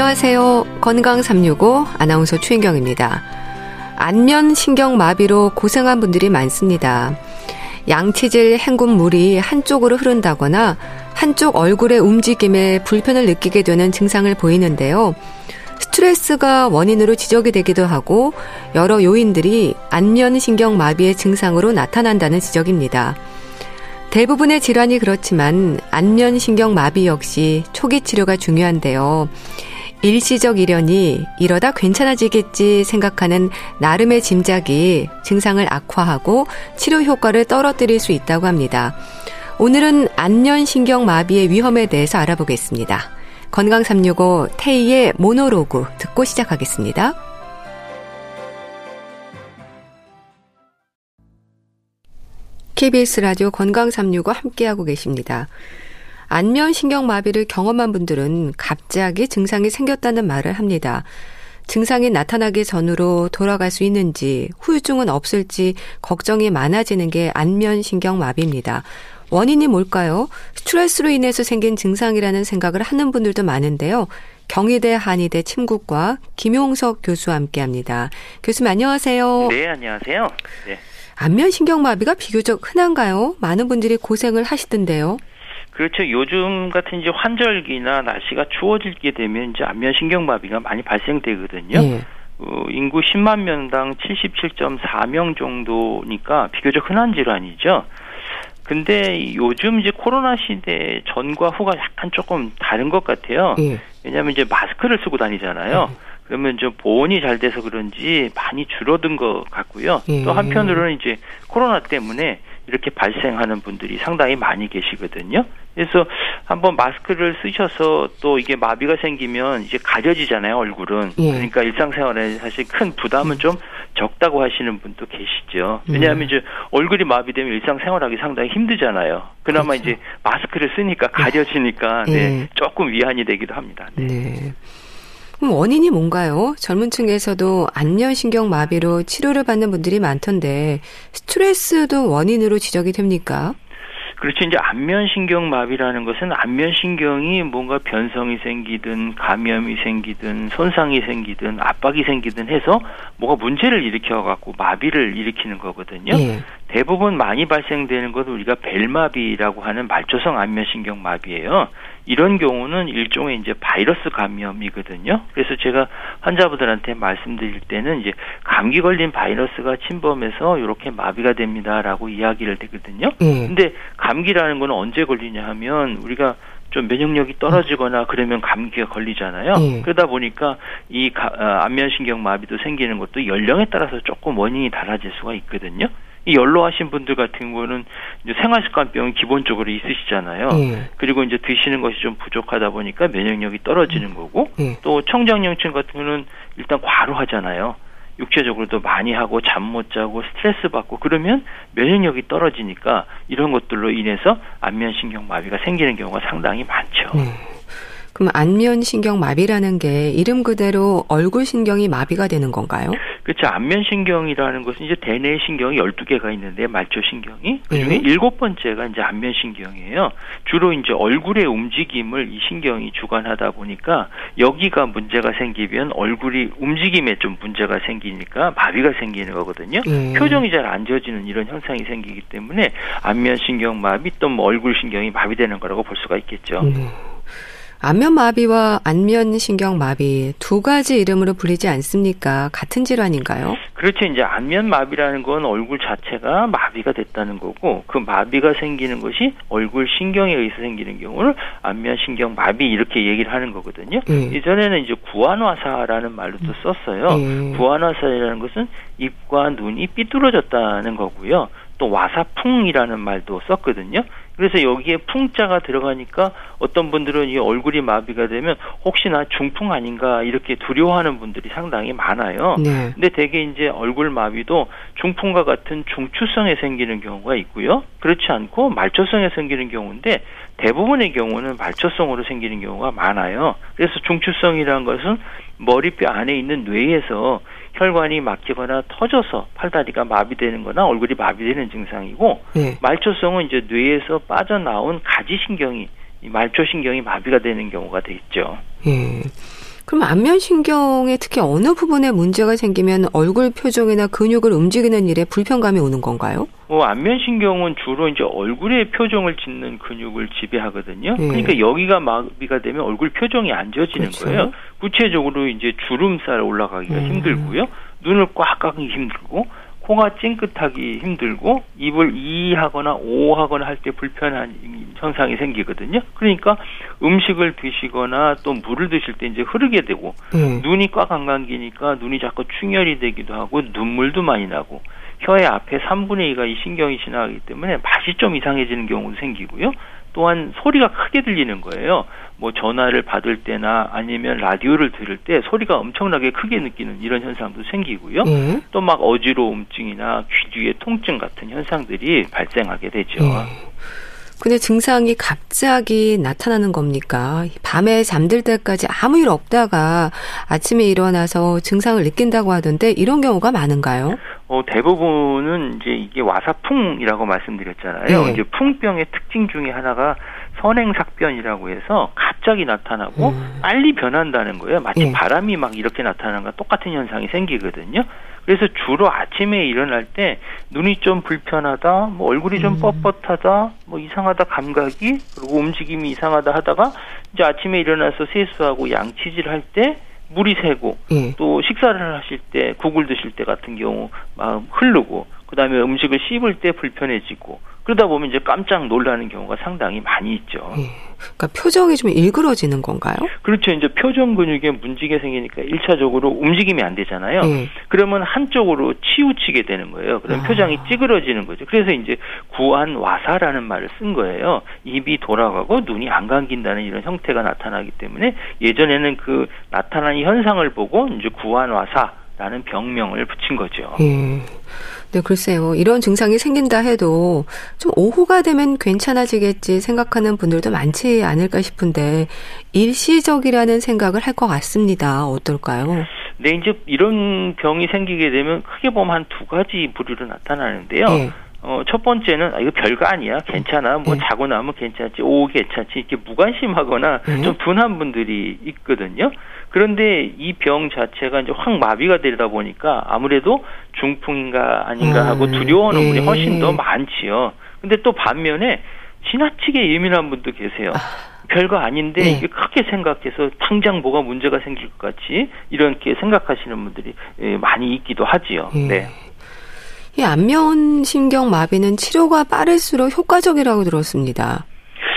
안녕하세요. 건강 365 아나운서 최인경입니다. 안면 신경 마비로 고생한 분들이 많습니다. 양치질 헹군 물이 한쪽으로 흐른다거나 한쪽 얼굴의 움직임에 불편을 느끼게 되는 증상을 보이는데요. 스트레스가 원인으로 지적이 되기도 하고 여러 요인들이 안면 신경 마비의 증상으로 나타난다는 지적입니다. 대부분의 질환이 그렇지만 안면 신경 마비 역시 초기 치료가 중요한데요. 일시적이려니 이러다 괜찮아지겠지 생각하는 나름의 짐작이 증상을 악화하고 치료 효과를 떨어뜨릴 수 있다고 합니다. 오늘은 안면신경 마비의 위험에 대해서 알아보겠습니다. 건강 365 테이의 모노로그 듣고 시작하겠습니다. KBS 라디오 건강 365 함께하고 계십니다. 안면 신경마비를 경험한 분들은 갑자기 증상이 생겼다는 말을 합니다. 증상이 나타나기 전으로 돌아갈 수 있는지 후유증은 없을지 걱정이 많아지는 게 안면 신경마비입니다. 원인이 뭘까요? 스트레스로 인해서 생긴 증상이라는 생각을 하는 분들도 많은데요. 경희대 한의대 침구과 김용석 교수와 함께 합니다. 교수님 안녕하세요. 네, 안녕하세요. 네. 안면신경마비가 비교적 흔한가요? 많은 분들이 고생을 하시던데요. 그렇죠. 요즘 같은 이제 환절기나 날씨가 추워지게 되면 이제 안면 신경마비가 많이 발생되거든요. 예. 어, 인구 10만 명당 77.4명 정도니까 비교적 흔한 질환이죠. 근데 요즘 이제 코로나 시대 전과 후가 약간 조금 다른 것 같아요. 예. 왜냐하면 이제 마스크를 쓰고 다니잖아요. 예. 그러면 좀 보온이 잘 돼서 그런지 많이 줄어든 것 같고요. 예. 또 한편으로는 이제 코로나 때문에 이렇게 발생하는 분들이 상당히 많이 계시거든요. 그래서 한번 마스크를 쓰셔서 또 이게 마비가 생기면 이제 가려지잖아요, 얼굴은. 예. 그러니까 일상생활에 사실 큰 부담은 음. 좀 적다고 하시는 분도 계시죠. 왜냐하면 음. 이제 얼굴이 마비되면 일상생활하기 상당히 힘들잖아요. 그나마 그렇죠. 이제 마스크를 쓰니까 예. 가려지니까 네, 네, 조금 위안이 되기도 합니다. 네. 네. 그럼 원인이 뭔가요? 젊은 층에서도 안면신경 마비로 치료를 받는 분들이 많던데 스트레스도 원인으로 지적이 됩니까? 그렇죠. 이제 안면신경 마비라는 것은 안면신경이 뭔가 변성이 생기든 감염이 생기든 손상이 생기든 압박이 생기든 해서 뭐가 문제를 일으켜 갖고 마비를 일으키는 거거든요. 예. 대부분 많이 발생되는 것은 우리가 벨마비라고 하는 말초성 안면신경 마비예요. 이런 경우는 일종의 이제 바이러스 감염이거든요. 그래서 제가 환자분들한테 말씀드릴 때는 이제 감기 걸린 바이러스가 침범해서 이렇게 마비가 됩니다라고 이야기를 되거든요. 예. 근데 감기라는 거는 언제 걸리냐 하면 우리가 좀 면역력이 떨어지거나 그러면 감기가 걸리잖아요. 예. 그러다 보니까 이 어, 안면신경 마비도 생기는 것도 연령에 따라서 조금 원인이 달라질 수가 있거든요. 이 연로하신 분들 같은 경우는 이제 생활습관병이 기본적으로 있으시잖아요. 예. 그리고 이제 드시는 것이 좀 부족하다 보니까 면역력이 떨어지는 거고 예. 또 청장년층 같은 경우는 일단 과로하잖아요. 육체적으로도 많이 하고 잠 못 자고 스트레스 받고 그러면 면역력이 떨어지니까 이런 것들로 인해서 안면신경 마비가 생기는 경우가 상당히 많죠. 네. 그럼 안면신경 마비라는 게 이름 그대로 얼굴 신경이 마비가 되는 건가요? 그렇죠. 안면신경이라는 것은 이제 대뇌 신경이 12개가 있는데 말초 신경이 그중에 네. 일곱 번째가 이제 안면신경이에요. 주로 이제 얼굴의 움직임을 이 신경이 주관하다 보니까 여기가 문제가 생기면 얼굴이 움직임에 좀 문제가 생기니까 마비가 생기는 거거든요. 네. 표정이 잘 안 지어지는 이런 현상이 생기기 때문에 안면신경 마비 또 뭐 얼굴 신경이 마비되는 거라고 볼 수가 있겠죠. 네. 안면마비와 안면신경마비 두 가지 이름으로 불리지 않습니까? 같은 질환인가요? 그렇죠. 이제 안면마비라는 건 얼굴 자체가 마비가 됐다는 거고 그 마비가 생기는 것이 얼굴 신경에 의해서 생기는 경우를 안면신경마비 이렇게 얘기를 하는 거거든요. 예. 이전에는 이제 구안화사라는 말로도 썼어요. 예. 구안화사라는 것은 입과 눈이 삐뚤어졌다는 거고요. 또 와사풍이라는 말도 썼거든요. 그래서 여기에 풍자가 들어가니까 어떤 분들은 이 얼굴이 마비가 되면 혹시나 중풍 아닌가 이렇게 두려워하는 분들이 상당히 많아요. 네. 근데 대개 이제 얼굴 마비도 중풍과 같은 중추성에 생기는 경우가 있고요. 그렇지 않고 말초성에 생기는 경우인데 대부분의 경우는 말초성으로 생기는 경우가 많아요. 그래서 중추성이라는 것은 머리뼈 안에 있는 뇌에서 혈관이 막히거나 터져서 팔다리가 마비되는 거나 얼굴이 마비되는 증상이고 네. 말초성은 이제 뇌에서 빠져나온 가지 신경이 말초신경이 마비가 되는 경우가 되겠죠. 예. 그럼 안면신경에 특히 어느 부분에 문제가 생기면 얼굴 표정이나 근육을 움직이는 일에 불편감이 오는 건가요? 어, 안면신경은 주로 이제 얼굴의 표정을 짓는 근육을 지배하거든요. 예. 그러니까 여기가 마비가 되면 얼굴 표정이 안 져지는 그렇죠. 거예요. 구체적으로 이제 주름살 올라가기가 음. 힘들고요. 눈을 꽉 감기 힘들고 코가 찡긋하기 힘들고 입을 이 하거나 오 하거나 할 때 불편한 현상이 생기거든요. 그러니까 음식을 드시거나 또 물을 드실 때 이제 흐르게 되고 음. 눈이 꽉 안 감기니까 눈이 자꾸 충혈이 되기도 하고 눈물도 많이 나고 혀의 앞에 3분의 2가 이 신경이 지나가기 때문에 맛이 좀 이상해지는 경우도 생기고요. 또한 소리가 크게 들리는 거예요. 뭐 전화를 받을 때나 아니면 라디오를 들을 때 소리가 엄청나게 크게 느끼는 이런 현상도 생기고요. 네. 또막 어지러움증이나 귀 뒤에 통증 같은 현상들이 발생하게 되죠. 네. 근데 증상이 갑자기 나타나는 겁니까? 밤에 잠들 때까지 아무 일 없다가 아침에 일어나서 증상을 느낀다고 하던데 이런 경우가 많은가요? 어, 대부분은 이제 이게 와사풍이라고 말씀드렸잖아요. 네. 이제 풍병의 특징 중에 하나가 선행삭변이라고 해서 갑자기 나타나고 음. 빨리 변한다는 거예요. 마치 네. 바람이 막 이렇게 나타나는 것 똑같은 현상이 생기거든요. 그래서 주로 아침에 일어날 때 눈이 좀 불편하다, 뭐 얼굴이 좀 음. 뻣뻣하다, 뭐 이상하다 감각이 그리고 움직임이 이상하다 하다가 이제 아침에 일어나서 세수하고 양치질 할 때 물이 새고 예. 또 식사를 하실 때 국을 드실 때 같은 경우 막 흐르고 그다음에 음식을 씹을 때 불편해지고 그러다 보면 이제 깜짝 놀라는 경우가 상당히 많이 있죠. 예. 그러니까 표정이 좀 일그러지는 건가요? 그렇죠. 이제 표정 근육에 문제가 생기니까 일차적으로 움직임이 안 되잖아요. 예. 그러면 한쪽으로 치우치게 되는 거예요. 그럼 아. 표정이 찌그러지는 거죠. 그래서 이제 구안 와사라는 말을 쓴 거예요. 입이 돌아가고 눈이 안 감긴다는 이런 형태가 나타나기 때문에 예전에는 그 나타난 현상을 보고 이제 구안 와사 라는 병명을 붙인 거죠. 예. 네, 글쎄요. 이런 증상이 생긴다 해도 좀 오후가 되면 괜찮아지겠지 생각하는 분들도 많지 않을까 싶은데 일시적이라는 생각을 할 것 같습니다. 어떨까요? 네, 이제 이런 병이 생기게 되면 크게 보면 한 두 가지 부류로 나타나는데요. 네. 어, 첫 번째는, 아, 이거 별거 아니야. 괜찮아. 뭐 네. 자고 나면 괜찮지. 오, 괜찮지. 이렇게 무관심하거나 네. 좀 둔한 분들이 있거든요. 그런데 이 병 자체가 이제 확 마비가 되다 보니까 아무래도 중풍인가 아닌가 하고 음, 두려워하는 분이 예. 훨씬 더 많지요. 근데 또 반면에 지나치게 예민한 분도 계세요. 별거 아닌데 네. 이게 크게 생각해서 당장 뭐가 문제가 생길 것 같이 이렇게 생각하시는 분들이 예, 많이 있기도 하지요. 네. 네. 이 안면 신경 마비는 치료가 빠를수록 효과적이라고 들었습니다.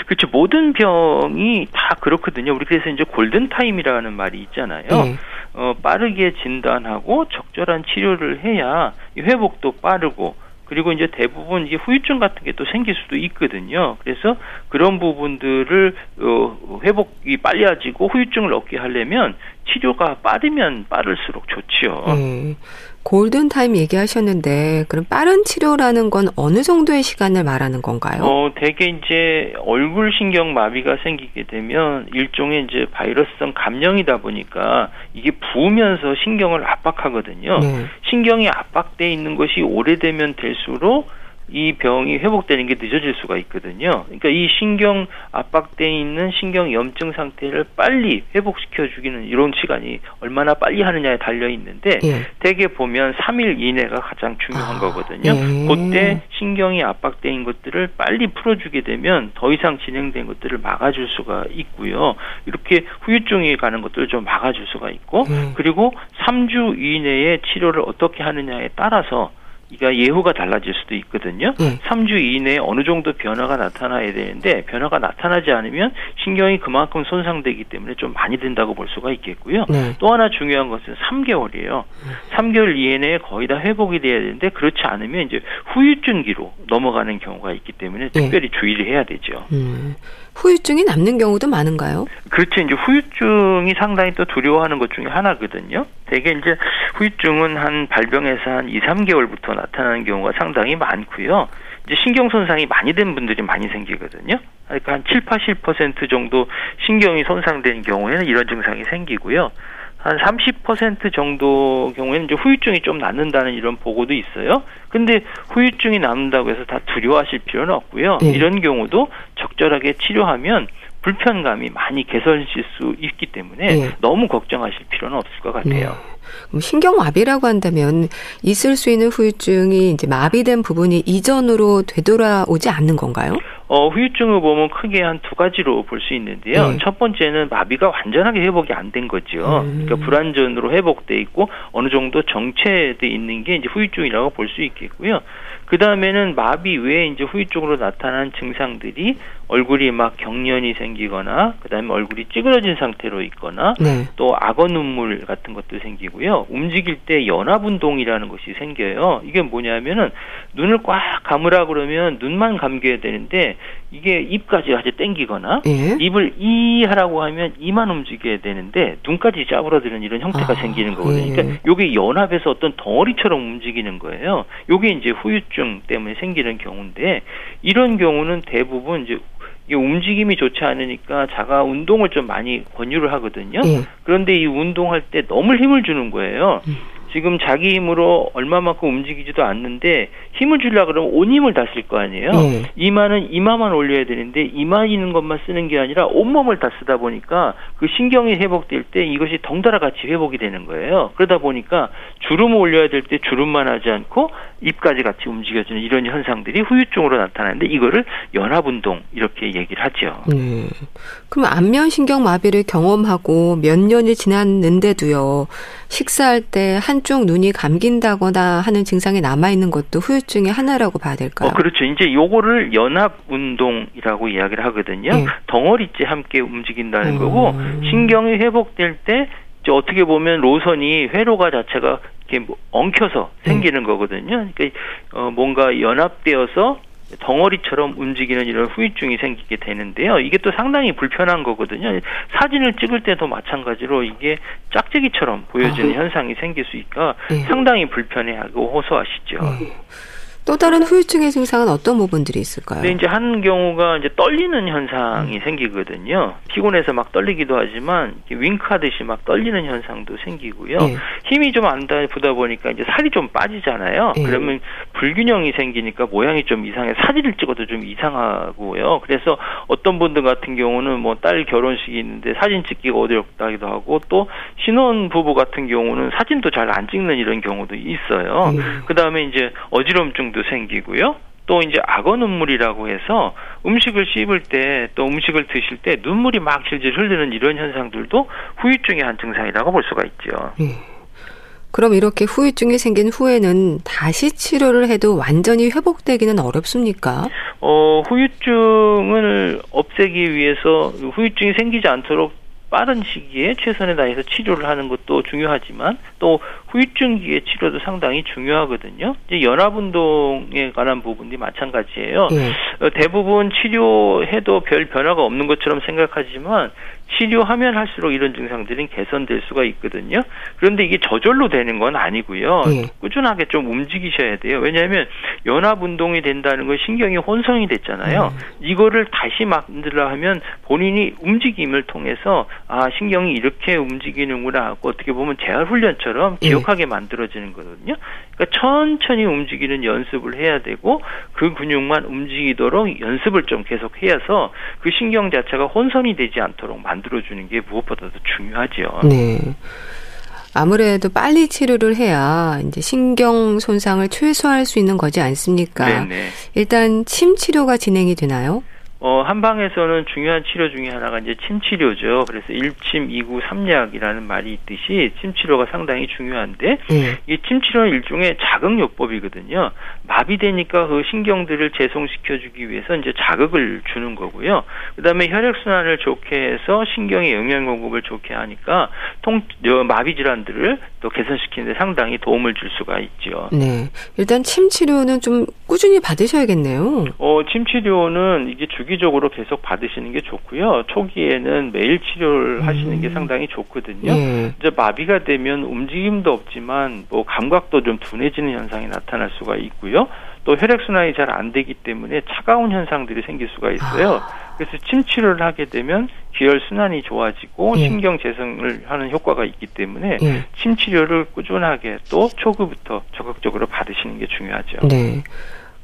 그렇죠. 모든 병이 다 그렇거든요. 우리 그래서 이제 골든 타임이라는 말이 있잖아요. 네. 어, 빠르게 진단하고 적절한 치료를 해야 회복도 빠르고 그리고 이제 대부분 이제 후유증 같은 게 또 생길 수도 있거든요. 그래서 그런 부분들을 어, 회복이 빨리해지고 후유증을 얻게 하려면 치료가 빠르면 빠를수록 좋지요. 네. 골든 타임 얘기하셨는데 그럼 빠른 치료라는 건 어느 정도의 시간을 말하는 건가요? 어, 대개 이제 얼굴 신경 마비가 생기게 되면 일종의 이제 바이러스성 감염이다 보니까 이게 부으면서 신경을 압박하거든요. 네. 신경이 압박돼 있는 것이 오래되면 될수록 이 병이 회복되는 게 늦어질 수가 있거든요. 그러니까 이 신경 압박돼 있는 신경 염증 상태를 빨리 회복시켜 주기는 이런 시간이 얼마나 빨리 하느냐에 달려 있는데 예. 대개 보면 3일 이내가 가장 중요한 아, 거거든요. 예. 그때 신경이 압박돼 있는 것들을 빨리 풀어 주게 되면 더 이상 진행된 것들을 막아줄 수가 있고요. 이렇게 후유증이 가는 것들을 좀 막아줄 수가 있고 예. 그리고 3주 이내에 치료를 어떻게 하느냐에 따라서 이가 예후가 달라질 수도 있거든요. 네. 3주 이내에 어느 정도 변화가 나타나야 되는데 변화가 나타나지 않으면 신경이 그만큼 손상되기 때문에 좀 많이 된다고 볼 수가 있겠고요. 네. 또 하나 중요한 것은 3개월이에요. 네. 3개월 이내에 거의 다 회복이 돼야 되는데 그렇지 않으면 이제 후유증기로 넘어가는 경우가 있기 때문에 네. 특별히 주의를 해야 되죠. 음. 후유증이 남는 경우도 많은가요? 그렇죠. 이제 후유증이 상당히 또 두려워하는 것 중에 하나거든요. 대개 이제 후유증은 한 발병해서 한 2, 3개월부터 나타나는 경우가 상당히 많고요. 이제 신경 손상이 많이 된 분들이 많이 생기거든요. 그러니까 한 7, 80% 정도 신경이 손상된 경우에는 이런 증상이 생기고요. 한 30% 정도 경우에는 이제 후유증이 좀 남는다는 이런 보고도 있어요. 근데 후유증이 남는다고 해서 다 두려워하실 필요는 없고요. 네. 이런 경우도 적절하게 치료하면 불편감이 많이 개선될 수 있기 때문에 예. 너무 걱정하실 필요는 없을 것 같아요. 네. 신경마비라고 한다면 있을 수 있는 후유증이 이제 마비된 부분이 이전으로 되돌아오지 않는 건가요? 어, 후유증을 보면 크게 한 두 가지로 볼 수 있는데요. 네. 첫 번째는 마비가 완전하게 회복이 안 된 거죠. 음. 그러니까 불안전으로 회복돼 있고 어느 정도 정체돼 있는 게 이제 후유증이라고 볼 수 있겠고요. 그 다음에는 마비 외에 이제 후유증으로 나타난 증상들이 얼굴이 막 경련이 생기거나 그다음에 얼굴이 찌그러진 상태로 있거나 네. 또 악어 눈물 같은 것도 생기고요. 움직일 때 연합 운동이라는 것이 생겨요. 이게 뭐냐면은 눈을 꽉 감으라 그러면 눈만 감겨야 되는데 이게 입까지 아주 땡기거나 예? 입을 이 하라고 하면 이만 움직여야 되는데 눈까지 짜부러드는 이런 형태가 아, 생기는 거거든요. 예. 그러니까 요게 연합해서 어떤 덩어리처럼 움직이는 거예요. 요게 이제 후유증 때문에 생기는 경우인데 이런 경우는 대부분 이제 이 움직임이 좋지 않으니까 자가 운동을 좀 많이 권유를 하거든요. 예. 그런데 이 운동할 때 너무 힘을 주는 거예요. 음. 지금 자기 힘으로 얼마만큼 움직이지도 않는데 힘을 주려 그러면 온 힘을 다 쓸 거 아니에요. 네. 이마는 이마만 올려야 되는데 이마 있는 것만 쓰는 게 아니라 온 몸을 다 쓰다 보니까 그 신경이 회복될 때 이것이 덩달아 같이 회복이 되는 거예요. 그러다 보니까 주름을 올려야 될 때 주름만 하지 않고 입까지 같이 움직여지는 이런 현상들이 후유증으로 나타나는데 이거를 연합운동 이렇게 얘기를 하죠. 네. 그럼 안면 신경 마비를 경험하고 몇 년이 지났는데도요. 식사할 때한 쪽 눈이 감긴다거나 하는 증상이 남아 있는 것도 후유증의 하나라고 봐야 될까요? 어, 그렇죠. 이제 요거를 연합 운동이라고 이야기를 하거든요. 네. 덩어리째 함께 움직인다는 음. 거고 신경이 회복될 때 어떻게 보면 로선이 회로가 자체가 이렇게 뭐 엉켜서 생기는 네. 거거든요. 그러니까 어 뭔가 연합되어서 덩어리처럼 움직이는 이런 후유증이 생기게 되는데요. 이게 또 상당히 불편한 거거든요. 사진을 찍을 때도 마찬가지로 이게 짝짝이처럼 보여지는 아. 현상이 생길 수 있까 네. 상당히 불편해하고 호소하시죠. 네. 또 다른 후유증의 증상은 어떤 부분들이 있을까요? 네, 이제 한 경우가 이제 떨리는 현상이 음. 생기거든요. 피곤해서 막 떨리기도 하지만 윙크하듯이 막 떨리는 현상도 생기고요. 네. 힘이 좀안 다보다 보니까 이제 살이 좀 빠지잖아요. 네. 그러면 불균형이 생기니까 모양이 좀 이상해. 사진을 찍어도 좀 이상하고요. 그래서 어떤 분들 같은 경우는 뭐 딸 결혼식이 있는데 사진 찍기가 어렵다기도 하고 또 신혼 부부 같은 경우는 사진도 잘 안 찍는 이런 경우도 있어요. 네. 그 다음에 이제 어지럼증 증도 생기고요. 또 이제 악어 눈물이라고 해서 음식을 씹을 때 또 음식을 드실 때 눈물이 막 질질 흐르는 이런 현상들도 후유증의 한 증상이라고 볼 수가 있죠. 예. 그럼 이렇게 후유증이 생긴 후에는 다시 치료를 해도 완전히 회복되기는 어렵습니까? 어, 후유증을 없애기 위해서 후유증이 생기지 않도록 빠른 시기에 최선을 다해서 치료를 하는 것도 중요하지만 또 후유증기의 치료도 상당히 중요하거든요. 이제 연합운동에 관한 부분이 마찬가지예요. 네. 대부분 치료해도 별 변화가 없는 것처럼 생각하지만 치료하면 할수록 이런 증상들은 개선될 수가 있거든요. 그런데 이게 저절로 되는 건 아니고요. 네. 꾸준하게 좀 움직이셔야 돼요. 왜냐하면 연합 운동이 된다는 건 신경이 혼선이 됐잖아요. 네. 이거를 다시 만들려 하면 본인이 움직임을 통해서 아 신경이 이렇게 움직이는구나 하고 어떻게 보면 재활 훈련처럼 네. 기억하게 만들어지는 거거든요. 그러니까 천천히 움직이는 연습을 해야 되고 그 근육만 움직이도록 연습을 좀 계속 해서 그 신경 자체가 혼선이 되지 않도록 만들 어주는 게 무엇보다도 중요하죠. 네. 아무래도 빨리 치료를 해야 이제 신경 손상을 최소화할 수 있는 거지 않습니까? 네네. 일단 침 치료가 진행이 되나요? 어, 한방에서는 중요한 치료 중에 하나가 이제 침 치료죠. 그래서 1침, 2구, 3약이라는 말이 있듯이 침 치료가 상당히 중요한데 네. 이 침 치료는 일종의 자극요법이거든요. 마비되니까 그 신경들을 재송시켜 주기 위해서 이제 자극을 주는 거고요. 그다음에 혈액 순환을 좋게 해서 신경의 영양 공급을 좋게 하니까 통 마비 질환들을 또 개선시키는 데 상당히 도움을 줄 수가 있죠. 네. 일단 침 치료는 좀 꾸준히 받으셔야겠네요. 어, 침 치료는 이게 주기 주기적으로 계속 받으시는 게 좋고요. 초기에는 매일 치료를 음. 하시는 게 상당히 좋거든요. 예. 이제 마비가 되면 움직임도 없지만 뭐 감각도 좀 둔해지는 현상이 나타날 수가 있고요. 또 혈액 순환이 잘 안 되기 때문에 차가운 현상들이 생길 수가 있어요. 아. 그래서 침 치료를 하게 되면 기혈 순환이 좋아지고 예. 신경 재생을 하는 효과가 있기 때문에 예. 침 치료를 꾸준하게 또 초기부터 적극적으로 받으시는 게 중요하죠. 네.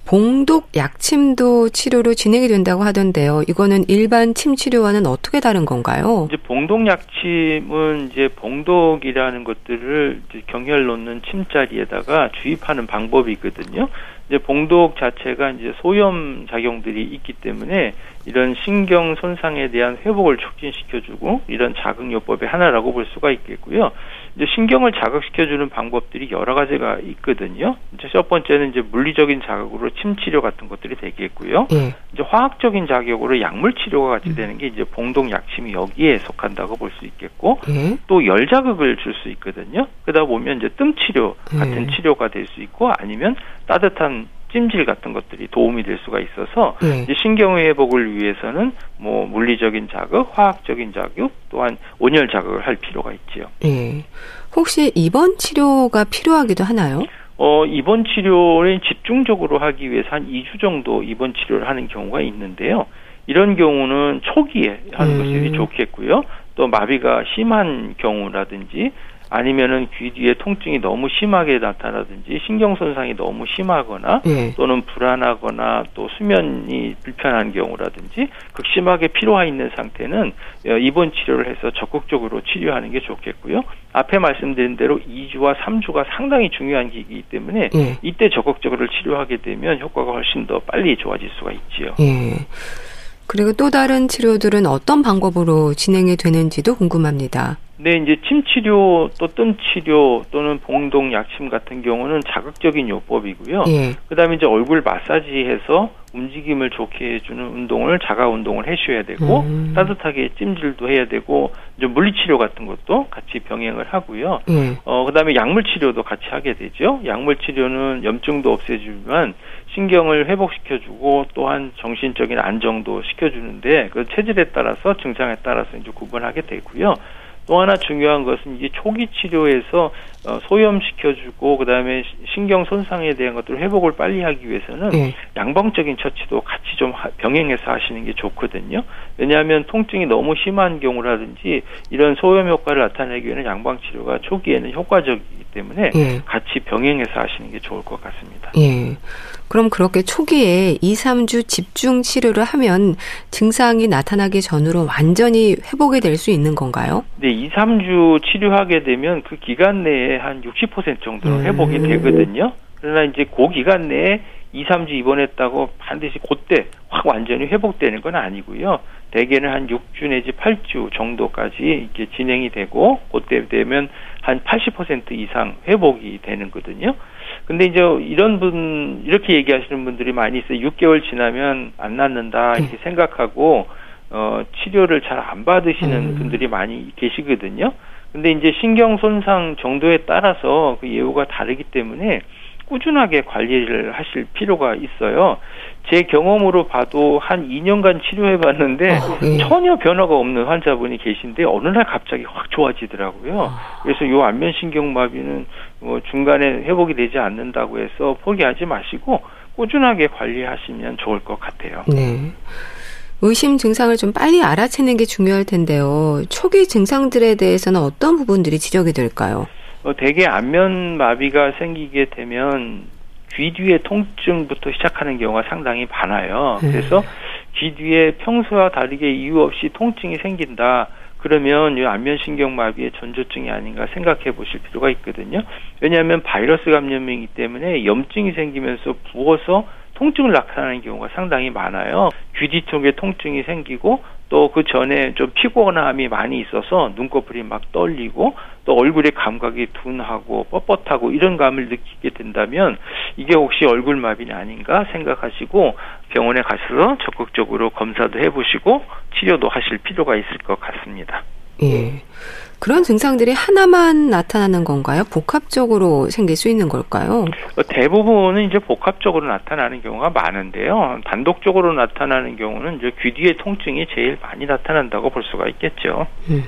봉독 약침도 치료로 진행이 된다고 하던데요. 이거는 일반 침 치료와는 어떻게 다른 건가요? 이제 봉독 약침은 이제 봉독이라는 것들을 경혈 놓는 침자리에다가 주입하는 방법이거든요. 이제 봉독 자체가 이제 소염 작용들이 있기 때문에 이런 신경 손상에 대한 회복을 촉진시켜주고 이런 자극요법의 하나라고 볼 수가 있겠고요. 이제 신경을 자극시켜주는 방법들이 여러 가지가 있거든요. 이제 첫 번째는 이제 물리적인 자극으로 침 치료 같은 것들이 되겠고요. 예. 이제 화학적인 자극으로 약물 치료가 같이 되는 게 이제 봉독 약침이 여기에 속한다고 볼 수 있겠고 예. 또열 자극을 줄 수 있거든요. 그러다 보면 이제 뜸 치료 같은 예. 치료가 될 수 있고 아니면 따뜻한 찜질 같은 것들이 도움이 될 수가 있어서 네. 이제 신경의 회복을 위해서는 뭐 물리적인 자극, 화학적인 자극, 또한 온열 자극을 할 필요가 있지요. 네. 혹시 입원 치료가 필요하기도 하나요? 어, 입원 치료를 집중적으로 하기 위해서 한 2주 정도 입원 치료를 하는 경우가 있는데요. 이런 경우는 초기에 하는 음. 것이 좋겠고요. 또 마비가 심한 경우라든지 아니면은 귀 뒤에 통증이 너무 심하게 나타나든지 신경 손상이 너무 심하거나 예. 또는 불안하거나 또 수면이 불편한 경우라든지 극심하게 피로가 있는 상태는 어, 입원 치료를 해서 적극적으로 치료하는 게 좋겠고요. 앞에 말씀드린 대로 2주와 3주가 상당히 중요한 기기이기 때문에 예. 이때 적극적으로 치료하게 되면 효과가 훨씬 더 빨리 좋아질 수가 있지요. 예. 그리고 또 다른 치료들은 어떤 방법으로 진행이 되는지도 궁금합니다. 네, 이제 침 치료 또 뜸 치료 또는 봉동 약침 같은 경우는 자극적인 요법이고요. 예. 그다음에 이제 얼굴 마사지해서 움직임을 좋게 해주는 운동을 자가 운동을 해줘야 되고 음. 따뜻하게 찜질도 해야 되고 이제 물리 치료 같은 것도 같이 병행을 하고요. 예. 어 그다음에 약물 치료도 같이 하게 되죠. 약물 치료는 염증도 없애주지만 신경을 회복시켜주고 또한 정신적인 안정도 시켜주는데 그 체질에 따라서 증상에 따라서 이제 구분하게 되고요. 또 하나 중요한 것은 이제 초기 치료에서 어, 소염시켜주고 그다음에 신경 손상에 대한 것들을 회복을 빨리 하기 위해서는 네. 양방적인 처치도 같이 좀 병행해서 하시는 게 좋거든요. 왜냐하면 통증이 너무 심한 경우라든지 이런 소염 효과를 나타내기 위해는 양방 치료가 초기에는 효과적이기 때문에 네. 같이 병행해서 하시는 게 좋을 것 같습니다. 예. 그럼 그렇게 초기에 2, 3주 집중 치료를 하면 증상이 나타나기 전으로 완전히 회복이 될 수 있는 건가요? 네, 2, 3주 치료하게 되면 그 기간 내에 한 60% 정도는 회복이 음. 되거든요. 그러나 이제 그 기간 내에 2, 3주 입원했다고 반드시 그때 확 완전히 회복되는 건 아니고요. 대개는 한 6주 내지 8주 정도까지 이렇게 진행이 되고 그때 되면 한 80% 이상 회복이 되는 거든요. 근데 이제 이런 분 이렇게 얘기하시는 분들이 많이 있어요. 6개월 지나면 안 낫는다 이렇게 네. 생각하고 어 치료를 잘 안 받으시는 음. 분들이 많이 계시거든요. 근데 이제 신경 손상 정도에 따라서 그 예후가 다르기 때문에 꾸준하게 관리를 하실 필요가 있어요. 제 경험으로 봐도 한 2년간 치료해 봤는데 아, 네. 전혀 변화가 없는 환자분이 계신데 어느 날 갑자기 확 좋아지더라고요. 아. 그래서 요 안면신경마비는 뭐 중간에 회복이 되지 않는다고 해서 포기하지 마시고 꾸준하게 관리하시면 좋을 것 같아요. 네. 의심 증상을 좀 빨리 알아채는 게 중요할 텐데요. 초기 증상들에 대해서는 어떤 부분들이 지적이 될까요? 어, 대개 안면 마비가 생기게 되면 귀 뒤에 통증부터 시작하는 경우가 상당히 많아요. 네. 그래서 귀 뒤에 평소와 다르게 이유 없이 통증이 생긴다. 그러면 이 안면신경마비의 전조증이 아닌가 생각해 보실 필요가 있거든요. 왜냐하면 바이러스 감염이기 때문에 염증이 생기면서 부어서 통증을 나타나는 경우가 상당히 많아요. 귀 뒤쪽에 통증이 생기고 또 그 전에 좀 피곤함이 많이 있어서 눈꺼풀이 막 떨리고 또 얼굴의 감각이 둔하고 뻣뻣하고 이런 감을 느끼게 된다면 이게 혹시 얼굴 마비는 아닌가 생각하시고 병원에 가셔서 적극적으로 검사도 해보시고 치료도 하실 필요가 있을 것 같습니다. 예. 그런 증상들이 하나만 나타나는 건가요? 복합적으로 생길 수 있는 걸까요? 어, 대부분은 이제 복합적으로 나타나는 경우가 많은데요. 단독적으로 나타나는 경우는 이제 귀 뒤의 통증이 제일 많이 나타난다고 볼 수가 있겠죠. 음.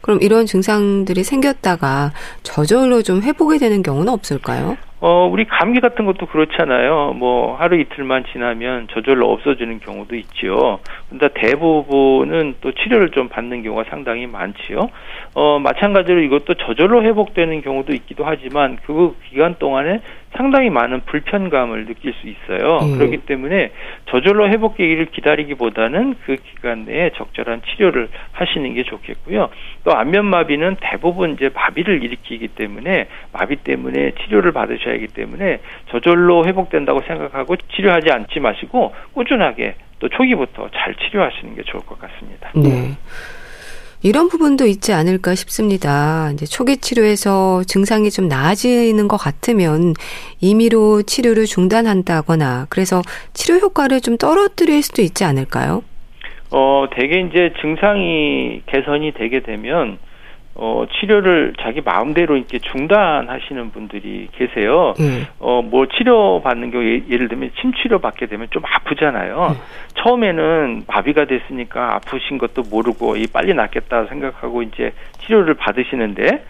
그럼 이런 증상들이 생겼다가 저절로 좀 회복이 되는 경우는 없을까요? 어, 우리 감기 같은 것도 그렇잖아요. 뭐, 하루 이틀만 지나면 저절로 없어지는 경우도 있지요. 근데 대부분은 또 치료를 좀 받는 경우가 상당히 많지요. 어, 마찬가지로 이것도 저절로 회복되는 경우도 있기도 하지만 그 기간 동안에 상당히 많은 불편감을 느낄 수 있어요. 음. 그렇기 때문에 저절로 회복되기를 기다리기보다는 그 기간 내에 적절한 치료를 하시는 게 좋겠고요. 또 안면마비는 대부분 이제 마비를 일으키기 때문에 마비 때문에 치료를 받으셔야 하기 때문에 저절로 회복된다고 생각하고 치료하지 않지 마시고 꾸준하게 또 초기부터 잘 치료하시는 게 좋을 것 같습니다. 네. 이런 부분도 있지 않을까 싶습니다. 이제 초기 치료에서 증상이 좀 나아지는 것 같으면 임의로 치료를 중단한다거나 그래서 치료 효과를 좀 떨어뜨릴 수도 있지 않을까요? 어, 대개 이제 증상이 개선이 되게 되면 어, 치료를 자기 마음대로 이렇게 중단하시는 분들이 계세요. 음. 어, 뭐 치료 받는 경우 예, 예를 들면 침 치료 받게 되면 좀 아프잖아요. 음. 처음에는 마비가 됐으니까 아프신 것도 모르고 이 빨리 낫겠다 생각하고 이제 치료를 받으시는데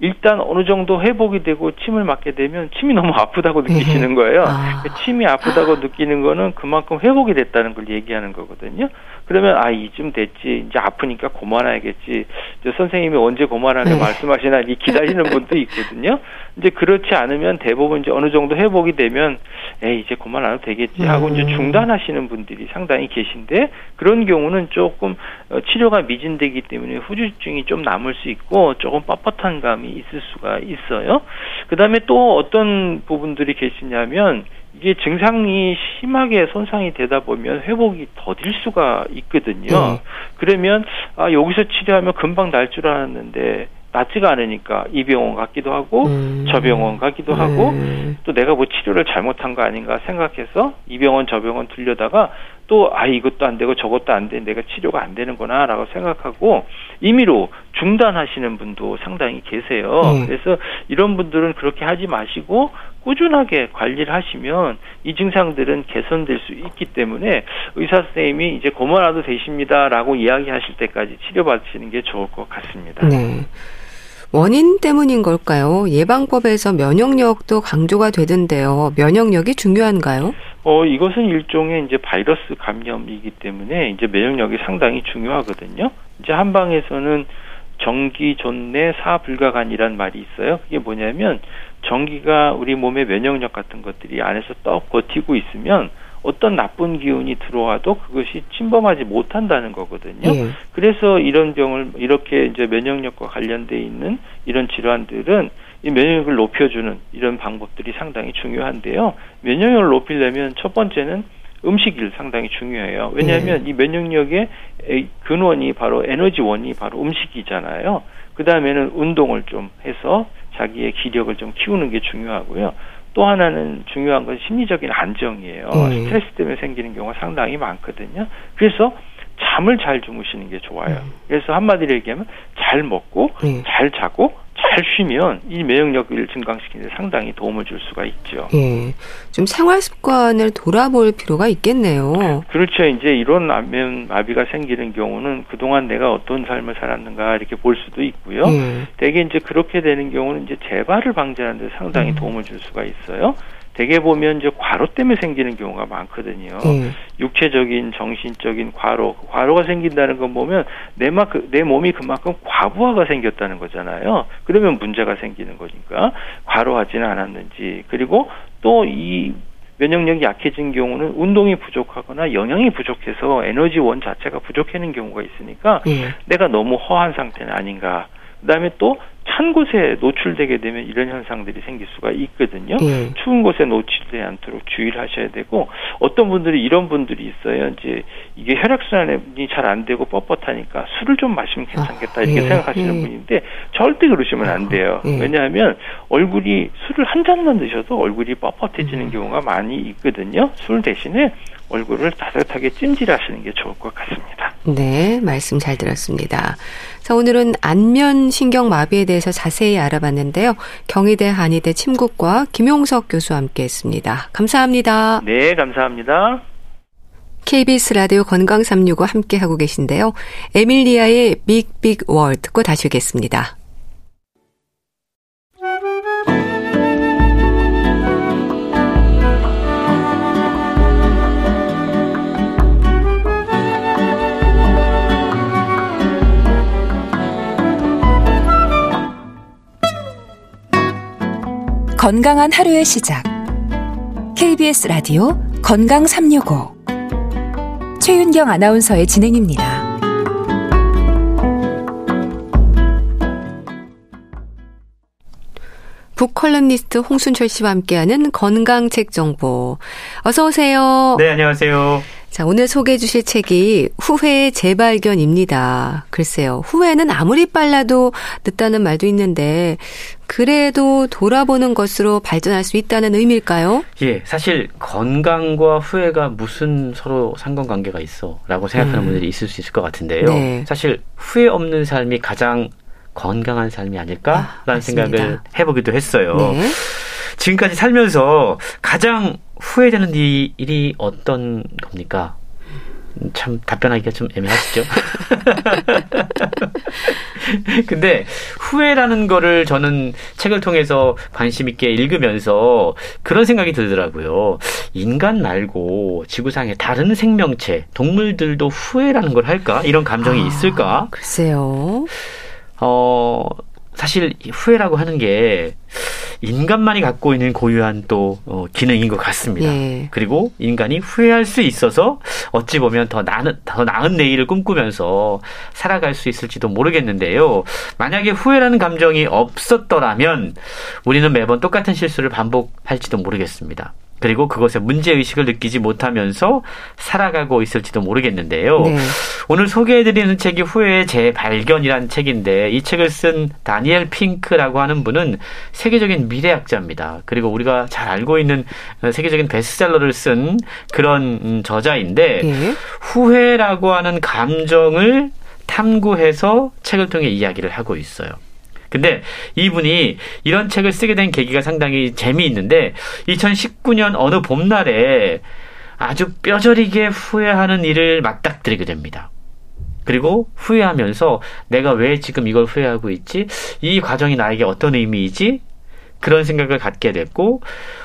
일단 어느 정도 회복이 되고 침을 맞게 되면 침이 너무 아프다고 느끼시는 거예요. 아. 침이 아프다고 느끼는 거는 그만큼 회복이 됐다는 걸 얘기하는 거거든요. 그러면 아 이쯤 됐지 이제 아프니까 고만해야겠지 선생님이 언제 고만하냐 네. 말씀하시나 이 기다리는 분도 있거든요. 이제 그렇지 않으면 대부분 이제 어느 정도 회복이 되면 에 이제 고만 안 해도 되겠지 하고 음. 이제 중단하시는 분들이 상당히 계신데 그런 경우는 조금 어, 치료가 미진되기 때문에 후유증이 좀 남을 수 있고 조금 뻣뻣한 감이 있을 수가 있어요. 그다음에 또 어떤 부분들이 계시냐면 이게 증상이 심하게 손상이 되다 보면 회복이 더딜 수가 있거든요. 네. 그러면 아 여기서 치료하면 금방 날 줄 알았는데 낫지가 않으니까 이 병원 같기도 하고 음. 저 병원 같기도 하고 음. 또 내가 뭐 치료를 잘못한 거 아닌가 생각해서 이 병원 저 병원 들려다가 또 아 이것도 안 되고 저것도 안 돼 내가 치료가 안 되는구나라고 생각하고 임의로 중단하시는 분도 상당히 계세요. 음. 그래서 이런 분들은 그렇게 하지 마시고 꾸준하게 관리를 하시면 이 증상들은 개선될 수 있기 때문에 의사 선생님이 이제 고만와도 되십니다라고 이야기하실 때까지 치료받으시는 게 좋을 것 같습니다. 네. 원인 때문인 걸까요? 예방법에서 면역력도 강조가 되던데요. 면역력이 중요한가요? 어, 이것은 일종의 이제 바이러스 감염이기 때문에 이제 면역력이 상당히 중요하거든요. 이제 한방에서는 정기 존내 사불가간이란 말이 있어요. 그게 뭐냐면 전기가 우리 몸의 면역력 같은 것들이 안에서 떡 버티고 있으면 어떤 나쁜 기운이 들어와도 그것이 침범하지 못한다는 거거든요. 예. 그래서 이런 병을 이렇게 이제 면역력과 관련돼 있는 이런 질환들은 이 면역력을 높여주는 이런 방법들이 상당히 중요한데요. 면역력을 높이려면 첫 번째는 음식이 상당히 중요해요. 왜냐하면 예. 이 면역력의 근원이 바로 에너지원이 바로 음식이잖아요. 그 다음에는 운동을 좀 해서 자기의 기력을 좀 키우는 게 중요하고요. 또 하나는 중요한 건 심리적인 안정이에요. 음. 스트레스 때문에 생기는 경우가 상당히 많거든요. 그래서 잠을 잘 주무시는 게 좋아요. 음. 그래서 한마디로 얘기하면 잘 먹고 음. 잘 자고 잘 쉬면 이 면역력을 증강시키는 데 상당히 도움을 줄 수가 있죠. 예. 좀 생활 습관을 돌아볼 필요가 있겠네요. 그렇죠. 이제 이런 아, 안면 마비가 생기는 경우는 그동안 내가 어떤 삶을 살았는가 이렇게 볼 수도 있고요. 예. 대개 이제 그렇게 되는 경우는 이제 재발을 방지하는 데 상당히 음. 도움을 줄 수가 있어요. 대개 보면 이제 과로 때문에 생기는 경우가 많거든요. 음. 육체적인, 정신적인 과로, 과로가 생긴다는 건 보면 내, 마, 그, 내 몸이 그만큼 과부하가 생겼다는 거잖아요. 그러면 문제가 생기는 거니까 과로하지는 않았는지 그리고 또이 면역력이 약해진 경우는 운동이 부족하거나 영양이 부족해서 에너지원 자체가 부족해는 경우가 있으니까 예. 내가 너무 허한 상태는 아닌가. 그다음에 또 찬 곳에 노출되게 되면 이런 현상들이 생길 수가 있거든요. 예. 추운 곳에 노출되지 않도록 주의를 하셔야 되고 어떤 분들이 이런 분들이 있어요. 이제 이게 혈액 순환이 잘 안 되고 뻣뻣하니까 술을 좀 마시면 괜찮겠다 이렇게 아, 예. 생각하시는 예. 분인데 절대 그러시면 안 돼요. 예. 왜냐하면 얼굴이 술을 한 잔만 드셔도 얼굴이 뻣뻣해지는 음. 경우가 많이 있거든요. 술 대신에 얼굴을 따뜻하게 찜질하시는 게 좋을 것 같습니다. 네, 말씀 잘 들었습니다. 자, 오늘은 안면 신경 마비에 대해 서 자세히 알아봤는데요. 경희대 한의대 침구과 김용석 교수와 함께 했습니다. 감사합니다. 네, 감사합니다. KBS 라디오 건강 365 함께 하고 계신데요. 에밀리아의 빅빅 월 듣고 다시 오겠습니다. 건강한 하루의 시작. KBS 라디오 건강 365. 최윤경 아나운서의 진행입니다. 북컬럼니스트 홍순철 씨와 함께하는 건강 책 정보. 어서 오세요. 네, 안녕하세요. 자, 오늘 소개해 주실 책이 후회의 재발견입니다. 글쎄요. 후회는 아무리 빨라도 늦다는 말도 있는데 그래도 돌아보는 것으로 발전할 수 있다는 의미일까요? 예, 사실 건강과 후회가 무슨 서로 상관관계가 있어라고 생각하는 음. 분들이 있을 수 있을 것 같은데요. 네. 사실 후회 없는 삶이 가장 건강한 삶이 아닐까라는 아, 생각을 해보기도 했어요. 네. 지금까지 살면서 가장 후회되는 일이 어떤 겁니까? 참 답변하기가 좀 애매하시죠? 근데 후회라는 거를 저는 책을 통해서 관심 있게 읽으면서 그런 생각이 들더라고요. 인간 말고 지구상의 다른 생명체, 동물들도 후회라는 걸 할까? 이런 감정이 아, 있을까? 글쎄요. 어, 사실 후회라고 하는 게 인간만이 갖고 있는 고유한 또 어, 기능인 것 같습니다. 예. 그리고 인간이 후회할 수 있어서 어찌 보면 더 나은 더 나은 내일을 꿈꾸면서 살아갈 수 있을지도 모르겠는데요. 만약에 후회라는 감정이 없었더라면 우리는 매번 똑같은 실수를 반복할지도 모르겠습니다. 그리고 그것에 문제의식을 느끼지 못하면서 살아가고 있을지도 모르겠는데요. 네. 오늘 소개해드리는 책이 후회의 재발견이라는 책인데 이 책을 쓴 다니엘 핑크라고 하는 분은 세계적인 미래학자입니다. 그리고 우리가 잘 알고 있는 세계적인 베스트셀러를 쓴 그런 음, 저자인데 네. 후회라고 하는 감정을 탐구해서 책을 통해 이야기를 하고 있어요. 근데 이분이 이런 책을 쓰게 된 계기가 상당히 재미있는데 2019년 어느 봄날에 아주 뼈저리게 후회하는 일을 맞닥뜨리게 됩니다. 그리고 후회하면서 내가 왜 지금 이걸 후회하고 있지? 이 과정이 나에게 어떤 의미이지? 그런 생각을 갖게 됐고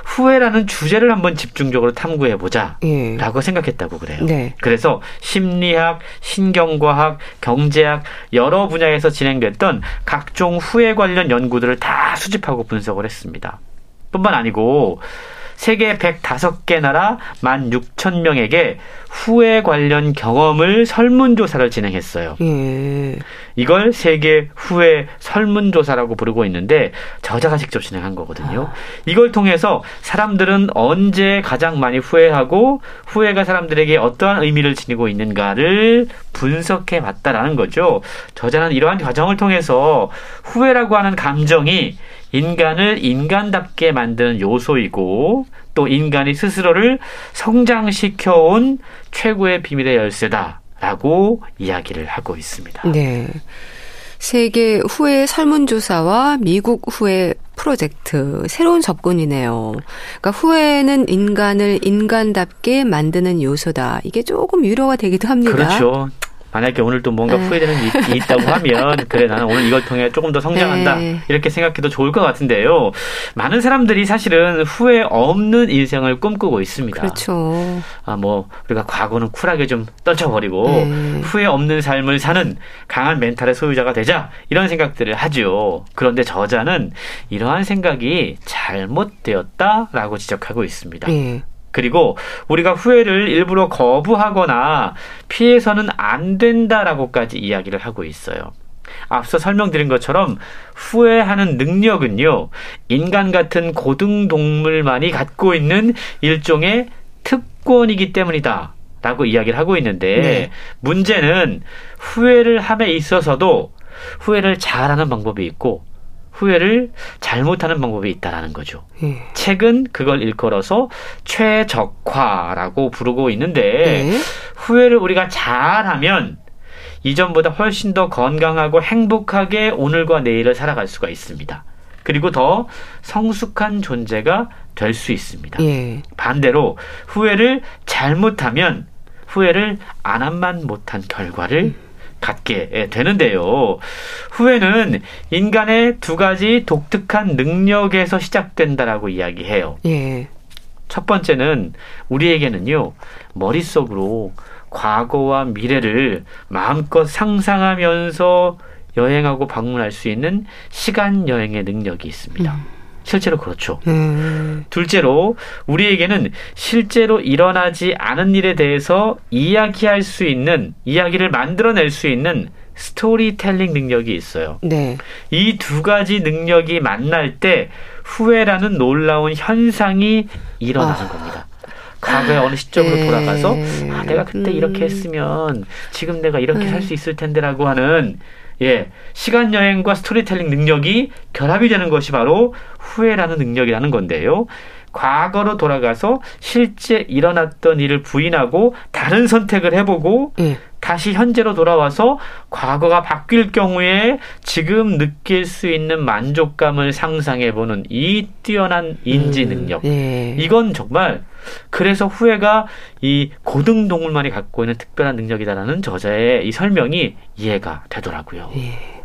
후회라는 주제를 한번 집중적으로 탐구해 보자라고 예. 생각했다고 그래요. 네. 그래서 심리학, 신경과학, 경제학 여러 분야에서 진행됐던 각종 후회 관련 연구들을 다 수집하고 분석을 했습니다. 뿐만 아니고 세계 105개 나라 16,000명에게 후회 관련 경험을 설문조사를 진행했어요. 예. 이걸 세계 후회 설문조사라고 부르고 있는데 저자가 직접 진행한 거거든요. 아. 이걸 통해서 사람들은 언제 가장 많이 후회하고 후회가 사람들에게 어떠한 의미를 지니고 있는가를 분석해 봤다라는 거죠. 저자는 이러한 과정을 통해서 후회라고 하는 감정이 인간을 인간답게 만드는 요소이고 또 인간이 스스로를 성장시켜온 최고의 비밀의 열쇠다라고 이야기를 하고 있습니다. 네. 세계 후회 설문조사와 미국 후회 프로젝트 새로운 접근이네요. 그러니까 후회는 인간을 인간답게 만드는 요소다. 이게 조금 위로가 되기도 합니다. 그렇죠. 만약에 오늘 또 뭔가 네. 후회되는 일이 있다고 하면 그래 나는 오늘 이걸 통해 조금 더 성장한다 네. 이렇게 생각해도 좋을 것 같은데요. 많은 사람들이 사실은 후회 없는 인생을 꿈꾸고 있습니다. 그렇죠. 아뭐 우리가 과거는 쿨하게 좀 떨쳐버리고 네. 후회 없는 삶을 사는 강한 멘탈의 소유자가 되자 이런 생각들을 하죠. 그런데 저자는 이러한 생각이 잘못되었다라고 지적하고 있습니다. 네. 그리고 우리가 후회를 일부러 거부하거나 피해서는 안 된다라고까지 이야기를 하고 있어요. 앞서 설명드린 것처럼 후회하는 능력은요, 인간 같은 고등동물만이 갖고 있는 일종의 특권이기 때문이다. 라고 이야기를 하고 있는데, 네. 문제는 후회를 함에 있어서도 후회를 잘하는 방법이 있고, 후회를 잘못하는 방법이 있다라는 거죠. 예. 책은 그걸 일컬어서 최적화라고 부르고 있는데 예. 후회를 우리가 잘하면 이전보다 훨씬 더 건강하고 행복하게 오늘과 내일을 살아갈 수가 있습니다. 그리고 더 성숙한 존재가 될 수 있습니다. 예. 반대로 후회를 잘못하면 후회를 안 한만 못한 결과를 음. 갖게 되는데요. 후회는 인간의 두 가지 독특한 능력에서 시작된다라고 이야기해요. 예. 첫 번째는 우리에게는요, 머릿속으로 과거와 미래를 마음껏 상상하면서 여행하고 방문할 수 있는 시간 여행의 능력이 있습니다. 음. 실제로 그렇죠. 음. 둘째로 우리에게는 실제로 일어나지 않은 일에 대해서 이야기할 수 있는 이야기를 만들어낼 수 있는 스토리텔링 능력이 있어요. 네. 이 두 가지 능력이 만날 때 후회라는 놀라운 현상이 일어나는 아. 겁니다. 과거의 어느 시점으로 네. 돌아가서 아, 내가 그때 음. 이렇게 했으면 지금 내가 이렇게 음. 살수 있을 텐데라고 하는 예, 시간 여행과 스토리텔링 능력이 결합이 되는 것이 바로 후회라는 능력이라는 건데요. 과거로 돌아가서 실제 일어났던 일을 부인하고 다른 선택을 해보고 예. 다시 현재로 돌아와서 과거가 바뀔 경우에 지금 느낄 수 있는 만족감을 상상해보는 이 뛰어난 인지 음, 능력. 음, 예. 이건 정말 그래서 후회가 이 고등동물만이 갖고 있는 특별한 능력이다라는 저자의 이 설명이 이해가 되더라고요. 예.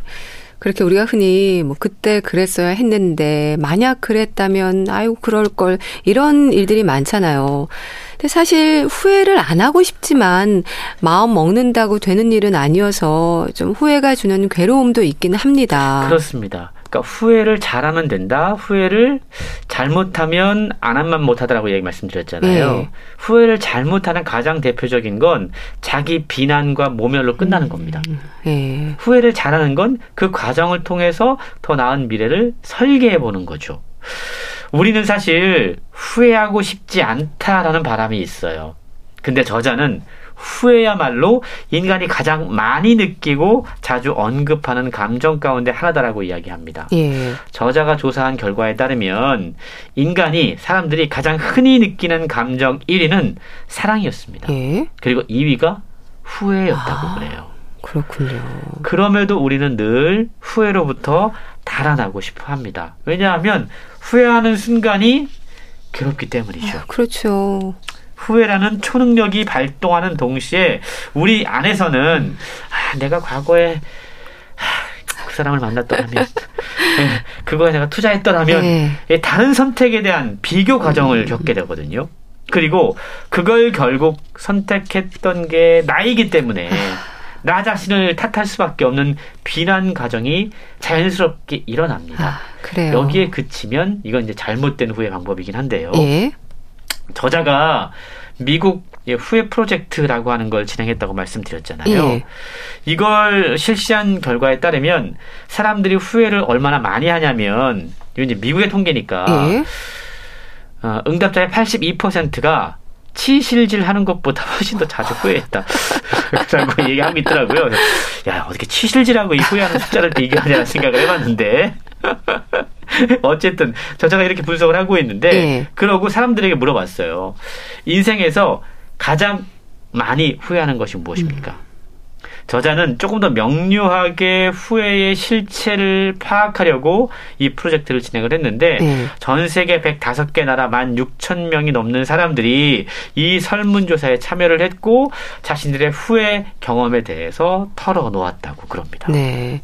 그렇게 우리가 흔히 뭐 그때 그랬어야 했는데 만약 그랬다면 아유 그럴 걸 이런 일들이 많잖아요. 근데 사실 후회를 안 하고 싶지만 마음 먹는다고 되는 일은 아니어서 좀 후회가 주는 괴로움도 있기는 합니다. 그렇습니다. 그러니까 후회를 잘하면 된다. 후회를 잘못하면 안 하면 못하다라고 얘기 말씀드렸잖아요. 네. 후회를 잘못하는 가장 대표적인 건 자기 비난과 모멸로 끝나는 음, 겁니다. 네. 후회를 잘하는 건 그 과정을 통해서 더 나은 미래를 설계해 보는 거죠. 우리는 사실 후회하고 싶지 않다라는 바람이 있어요. 근데 저자는 후회야말로 인간이 가장 많이 느끼고 자주 언급하는 감정 가운데 하나다라고 이야기합니다. 예. 저자가 조사한 결과에 따르면 인간이 사람들이 가장 흔히 느끼는 감정 1위는 사랑이었습니다. 예. 그리고 2위가 후회였다고 아, 그래요. 그렇군요. 그럼에도 우리는 늘 후회로부터 달아나고 싶어 합니다. 왜냐하면 후회하는 순간이 괴롭기 때문이죠. 아, 그렇죠. 후회라는 초능력이 발동하는 동시에 우리 안에서는 아, 내가 과거에 아, 그 사람을 만났더라면 네, 그거에 내가 투자했더라면 네. 다른 선택에 대한 비교 과정을 음. 겪게 되거든요. 그리고 그걸 결국 선택했던 게 나이기 때문에 나 자신을 탓할 수밖에 없는 비난 과정이 자연스럽게 일어납니다. 아, 그래요. 여기에 그치면 이건 이제 잘못된 후회 방법이긴 한데요. 예? 저자가 미국 후회 프로젝트라고 하는 걸 진행했다고 말씀드렸잖아요. 예. 이걸 실시한 결과에 따르면 사람들이 후회를 얼마나 많이 하냐면 이건 이제 미국의 통계니까 예. 어, 응답자의 82%가 치실질 하는 것보다 훨씬 더 자주 후회했다. 라고 얘기하고 있더라고요. 야, 어떻게 치실질하고 이 후회하는 숫자를 비교하냐는 생각을 해봤는데. 어쨌든 저자가 이렇게 분석을 하고 있는데 네. 그러고 사람들에게 물어봤어요. 인생에서 가장 많이 후회하는 것이 무엇입니까? 음. 저자는 조금 더 명료하게 후회의 실체를 파악하려고 이 프로젝트를 진행을 했는데 네. 전 세계 105개 나라 1만 6천 명이 넘는 사람들이 이 설문조사에 참여를 했고 자신들의 후회 경험에 대해서 털어놓았다고 그럽니다. 네.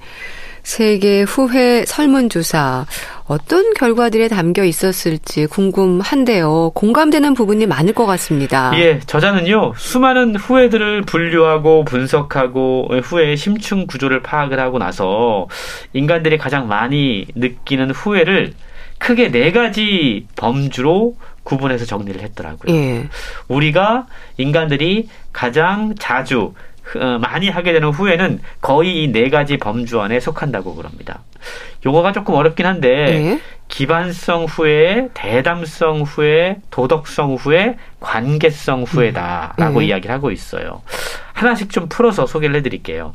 세계 후회 설문조사 어떤 결과들이 담겨 있었을지 궁금한데요. 공감되는 부분이 많을 것 같습니다. 예, 저자는요, 수많은 후회들을 분류하고 분석하고 후회의 심층 구조를 파악을 하고 나서 인간들이 가장 많이 느끼는 후회를 크게 네 가지 범주로 구분해서 정리를 했더라고요. 예. 우리가 인간들이 가장 자주 어, 많이 하게 되는 후회는 거의 이 네 가지 범주 안에 속한다고 그럽니다. 용어가 조금 어렵긴 한데 네. 기반성 후회, 대담성 후회, 도덕성 후회, 관계성 후회다라고 음. 네. 이야기를 하고 있어요. 하나씩 좀 풀어서 소개를 해드릴게요.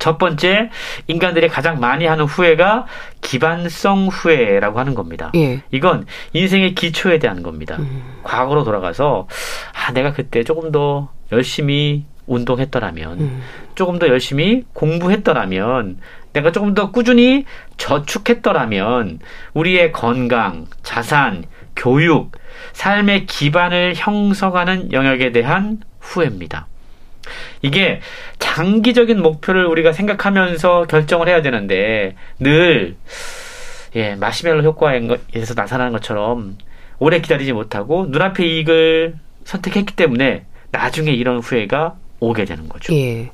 첫 번째 인간들이 가장 많이 하는 후회가 기반성 후회라고 하는 겁니다. 예. 이건 인생의 기초에 대한 겁니다. 음. 과거로 돌아가서 아 내가 그때 조금 더 열심히 운동했더라면 음. 조금 더 열심히 공부했더라면 내가 조금 더 꾸준히 저축했더라면 우리의 건강, 자산, 교육, 삶의 기반을 형성하는 영역에 대한 후회입니다. 이게 장기적인 목표를 우리가 생각하면서 결정을 해야 되는데 늘 예, 마시멜로 효과에서 나타나는 것처럼 오래 기다리지 못하고 눈앞의 이익을 선택했기 때문에 나중에 이런 후회가 오게 되는 거죠. 예.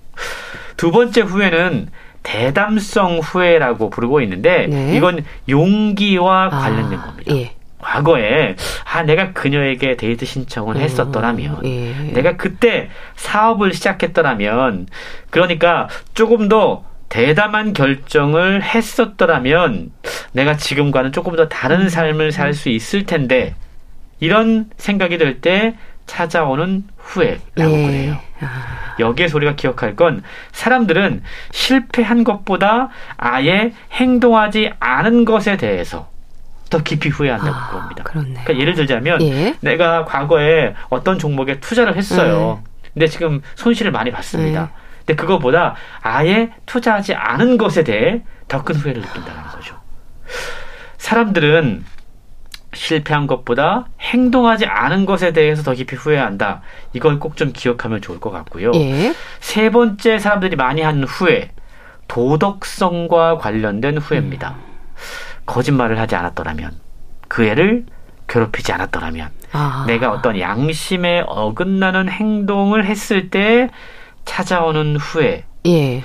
두 번째 후회는 대담성 후회라고 부르고 있는데 네. 이건 용기와 아, 관련된 아, 겁니다. 예. 과거에 아 내가 그녀에게 데이트 신청을 음, 했었더라면 예. 내가 그때 사업을 시작했더라면 그러니까 조금 더 대담한 결정을 했었더라면 내가 지금과는 조금 더 다른 삶을 살 수 있을 텐데 이런 생각이 들 때 찾아오는 후회라고 예. 그래요. 아. 여기에 소리가 기억할 건 사람들은 실패한 것보다 아예 행동하지 않은 것에 대해서 더 깊이 후회한다고 아, 그럽니다. 그러니까 예를 들자면 예. 내가 과거에 어떤 종목에 투자를 했어요. 음. 근데 지금 손실을 많이 봤습니다. 음. 근데 그거보다 아예 투자하지 않은 것에 대해 더 큰 후회를 느낀다는 거죠. 사람들은 실패한 것보다 행동하지 않은 것에 대해서 더 깊이 후회한다. 이걸 꼭 좀 기억하면 좋을 것 같고요. 예. 세 번째 사람들이 많이 하는 후회, 도덕성과 관련된 후회입니다. 음. 거짓말을 하지 않았더라면, 그 애를 괴롭히지 않았더라면, 아. 내가 어떤 양심에 어긋나는 행동을 했을 때 찾아오는 후회. 예.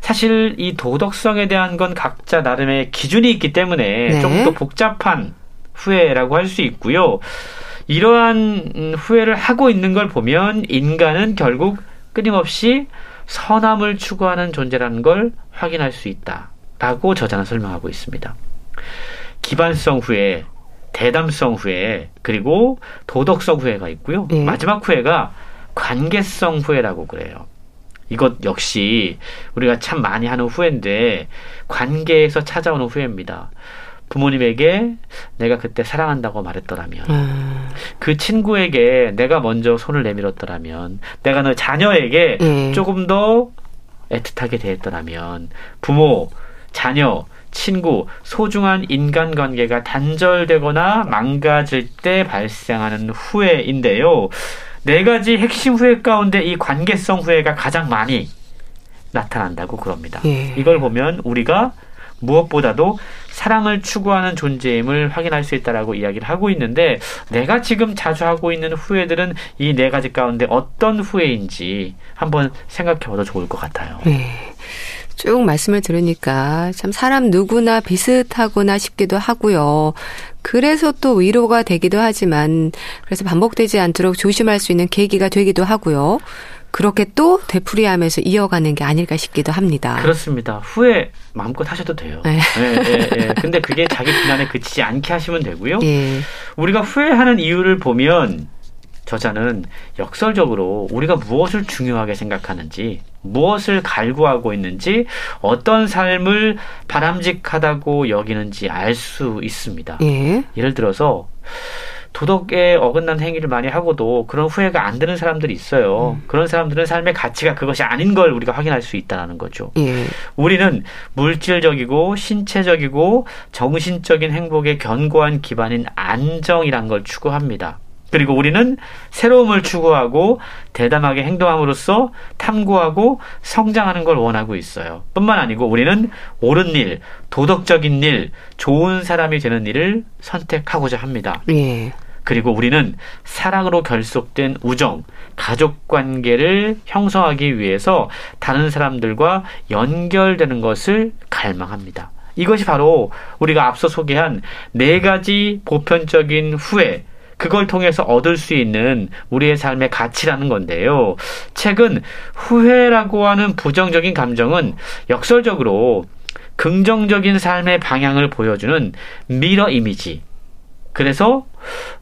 사실 이 도덕성에 대한 건 각자 나름의 기준이 있기 때문에 네. 조금 더 복잡한 후회라고 할 수 있고요. 이러한 후회를 하고 있는 걸 보면 인간은 결국 끊임없이 선함을 추구하는 존재라는 걸 확인할 수 있다라고 저자는 설명하고 있습니다. 기반성 후회, 대담성 후회, 그리고 도덕성 후회가 있고요. 네. 마지막 후회가 관계성 후회라고 그래요. 이것 역시 우리가 참 많이 하는 후회인데 관계에서 찾아오는 후회입니다. 부모님에게 내가 그때 사랑한다고 말했더라면, 음. 그 친구에게 내가 먼저 손을 내밀었더라면, 내가 너 자녀에게 음. 조금 더 애틋하게 대했더라면, 부모, 자녀, 친구, 소중한 인간관계가 단절되거나 망가질 때 발생하는 후회인데요. 네 가지 핵심 후회 가운데 이 관계성 후회가 가장 많이 나타난다고 그럽니다. 예. 이걸 보면 우리가 무엇보다도 사랑을 추구하는 존재임을 확인할 수 있다라고 이야기를 하고 있는데 내가 지금 자주 하고 있는 후회들은 이 네 가지 가운데 어떤 후회인지 한번 생각해 봐도 좋을 것 같아요. 네. 쭉 말씀을 들으니까 참 사람 누구나 비슷하구나 싶기도 하고요. 그래서 또 위로가 되기도 하지만 그래서 반복되지 않도록 조심할 수 있는 계기가 되기도 하고요. 그렇게 또 되풀이하면서 이어가는 게 아닐까 싶기도 합니다. 그렇습니다. 후회 마음껏 하셔도 돼요. 네. 네, 네, 네. 근데 그게 자기 비난에 그치지 않게 하시면 되고요. 예. 우리가 후회하는 이유를 보면 저자는 역설적으로 우리가 무엇을 중요하게 생각하는지, 무엇을 갈구하고 있는지, 어떤 삶을 바람직하다고 여기는지 알 수 있습니다. 예. 예를 들어서 도덕에 어긋난 행위를 많이 하고도 그런 후회가 안 드는 사람들이 있어요. 음. 그런 사람들은 삶의 가치가 그것이 아닌 걸 우리가 확인할 수 있다는 거죠. 예. 우리는 물질적이고 신체적이고 정신적인 행복의 견고한 기반인 안정이란 걸 추구합니다. 그리고 우리는 새로움을 추구하고 대담하게 행동함으로써 탐구하고 성장하는 걸 원하고 있어요. 뿐만 아니고 우리는 옳은 일, 도덕적인 일, 좋은 사람이 되는 일을 선택하고자 합니다. 예. 그리고 우리는 사랑으로 결속된 우정, 가족 관계를 형성하기 위해서 다른 사람들과 연결되는 것을 갈망합니다. 이것이 바로 우리가 앞서 소개한 네 가지 보편적인 후회, 그걸 통해서 얻을 수 있는 우리의 삶의 가치라는 건데요. 책은 후회라고 하는 부정적인 감정은 역설적으로 긍정적인 삶의 방향을 보여주는 미러 이미지, 그래서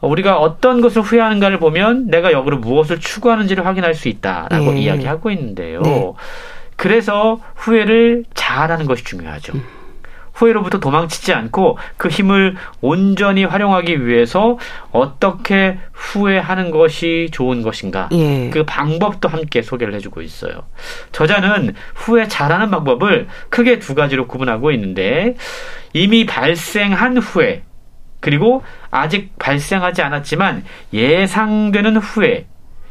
우리가 어떤 것을 후회하는가를 보면 내가 역으로 무엇을 추구하는지를 확인할 수 있다라고 네. 이야기하고 있는데요. 네. 그래서 후회를 잘하는 것이 중요하죠. 음. 후회로부터 도망치지 않고 그 힘을 온전히 활용하기 위해서 어떻게 후회하는 것이 좋은 것인가 예. 그 방법도 함께 소개를 해주고 있어요. 저자는 후회 잘하는 방법을 크게 두 가지로 구분하고 있는데 이미 발생한 후회 그리고 아직 발생하지 않았지만 예상되는 후회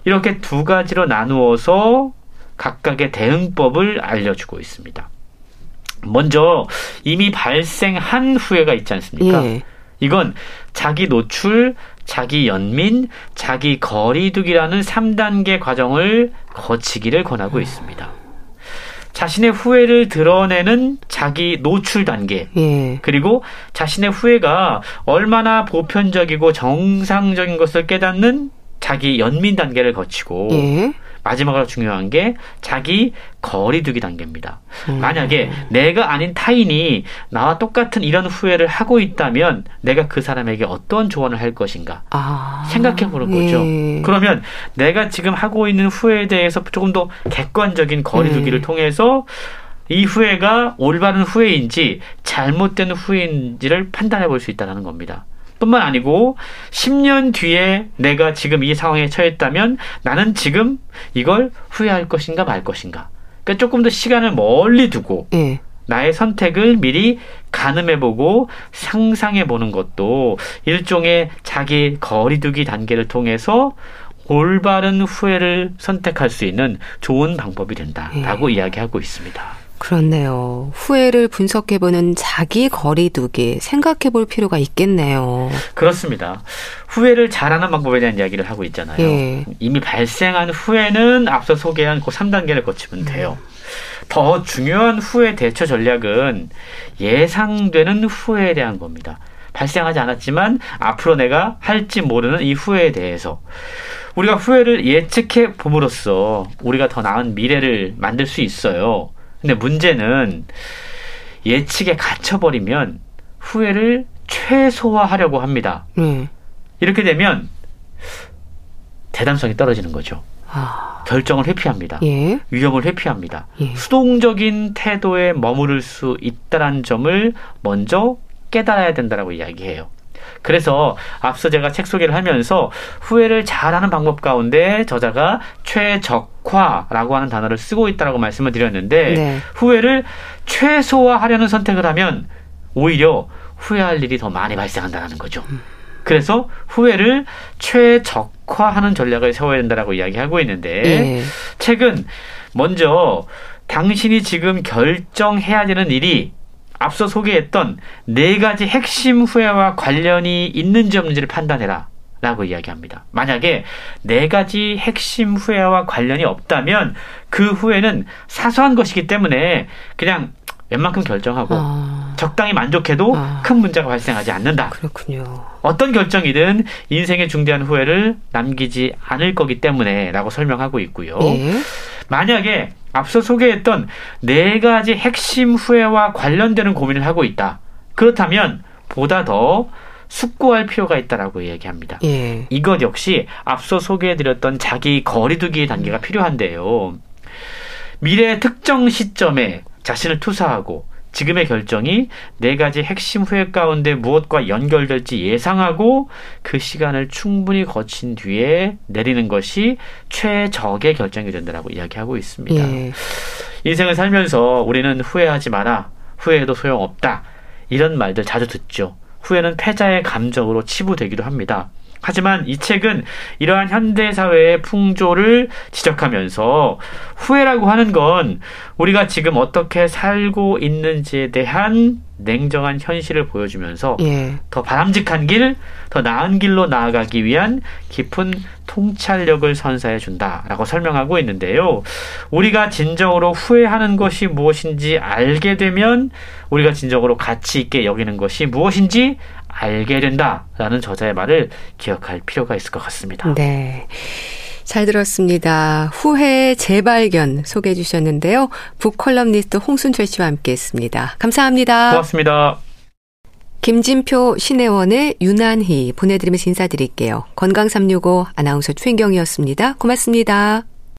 이렇게 두 가지로 나누어서 각각의 대응법을 알려주고 있습니다. 먼저 이미 발생한 후회가 있지 않습니까? 예. 이건 자기 노출, 자기 연민, 자기 거리두기라는 3단계 과정을 거치기를 권하고 있습니다. 자신의 후회를 드러내는 자기 노출 단계. 예. 그리고 자신의 후회가 얼마나 보편적이고 정상적인 것을 깨닫는 자기 연민 단계를 거치고 예. 마지막으로 중요한 게 자기 거리두기 단계입니다. 음. 만약에 내가 아닌 타인이 나와 똑같은 이런 후회를 하고 있다면 내가 그 사람에게 어떤 조언을 할 것인가 아. 생각해 보는 거죠. 예. 그러면 내가 지금 하고 있는 후회에 대해서 조금 더 객관적인 거리두기를 예. 통해서 이 후회가 올바른 후회인지 잘못된 후회인지를 판단해 볼 수 있다는 겁니다. 뿐만 아니고 10년 뒤에 내가 지금 이 상황에 처했다면 나는 지금 이걸 후회할 것인가 말 것인가. 그러니까 조금 더 시간을 멀리 두고 네. 나의 선택을 미리 가늠해보고 상상해보는 것도 일종의 자기 거리두기 단계를 통해서 올바른 후회를 선택할 수 있는 좋은 방법이 된다라고 네. 이야기하고 있습니다. 그렇네요. 후회를 분석해보는 자기 거리두기 생각해볼 필요가 있겠네요. 그렇습니다. 후회를 잘하는 방법에 대한 이야기를 하고 있잖아요. 예. 이미 발생한 후회는 앞서 소개한 그 3단계를 거치면 돼요. 음. 더 중요한 후회 대처 전략은 예상되는 후회에 대한 겁니다. 발생하지 않았지만 앞으로 내가 할지 모르는 이 후회에 대해서 우리가 후회를 예측해 봄으로써 우리가 더 나은 미래를 만들 수 있어요. 근데 문제는 예측에 갇혀버리면 후회를 최소화하려고 합니다. 음. 이렇게 되면 대담성이 떨어지는 거죠. 아. 결정을 회피합니다. 예. 위험을 회피합니다. 예. 수동적인 태도에 머무를 수 있다는 점을 먼저 깨달아야 된다라고 이야기해요. 그래서 앞서 제가 책 소개를 하면서 후회를 잘하는 방법 가운데 저자가 최적화라고 하는 단어를 쓰고 있다라고 말씀을 드렸는데 네. 후회를 최소화하려는 선택을 하면 오히려 후회할 일이 더 많이 발생한다는 거죠. 음. 그래서 후회를 최적화하는 전략을 세워야 된다라고 이야기하고 있는데 네. 책은 먼저 당신이 지금 결정해야 되는 일이 앞서 소개했던 네 가지 핵심 후회와 관련이 있는지 없는지를 판단해라. 라고 이야기합니다. 만약에 네 가지 핵심 후회와 관련이 없다면 그 후회는 사소한 것이기 때문에 그냥 웬만큼 결정하고 아. 적당히 만족해도 아. 큰 문제가 발생하지 않는다. 그렇군요. 어떤 결정이든 인생의 중대한 후회를 남기지 않을 거기 때문에 라고 설명하고 있고요. 예. 만약에 앞서 소개했던 네 가지 핵심 후회와 관련되는 고민을 하고 있다. 그렇다면 보다 더 숙고할 필요가 있다라고 얘기합니다. 예. 이것 역시 앞서 소개해드렸던 자기 거리두기 단계가 필요한데요. 미래 특정 시점에 자신을 투사하고 지금의 결정이 네 가지 핵심 후회 가운데 무엇과 연결될지 예상하고 그 시간을 충분히 거친 뒤에 내리는 것이 최적의 결정이 된다라고 이야기하고 있습니다. 예. 인생을 살면서 우리는 후회하지 마라. 후회해도 소용없다. 이런 말들 자주 듣죠. 후회는 패자의 감정으로 치부되기도 합니다. 하지만 이 책은 이러한 현대 사회의 풍조를 지적하면서 후회라고 하는 건 우리가 지금 어떻게 살고 있는지에 대한 냉정한 현실을 보여주면서 예. 더 바람직한 길, 더 나은 길로 나아가기 위한 깊은 통찰력을 선사해 준다라고 설명하고 있는데요. 우리가 진정으로 후회하는 것이 무엇인지 알게 되면 우리가 진정으로 가치 있게 여기는 것이 무엇인지 알게 된다라는 저자의 말을 기억할 필요가 있을 것 같습니다. 네. 잘 들었습니다. 후회 재발견 소개해 주셨는데요. 북컬럼니스트 홍순철 씨와 함께 했습니다. 감사합니다. 고맙습니다. 김진표, 신혜원의 유난히 보내드리면서 인사드릴게요. 건강365 아나운서 최인경이었습니다. 고맙습니다.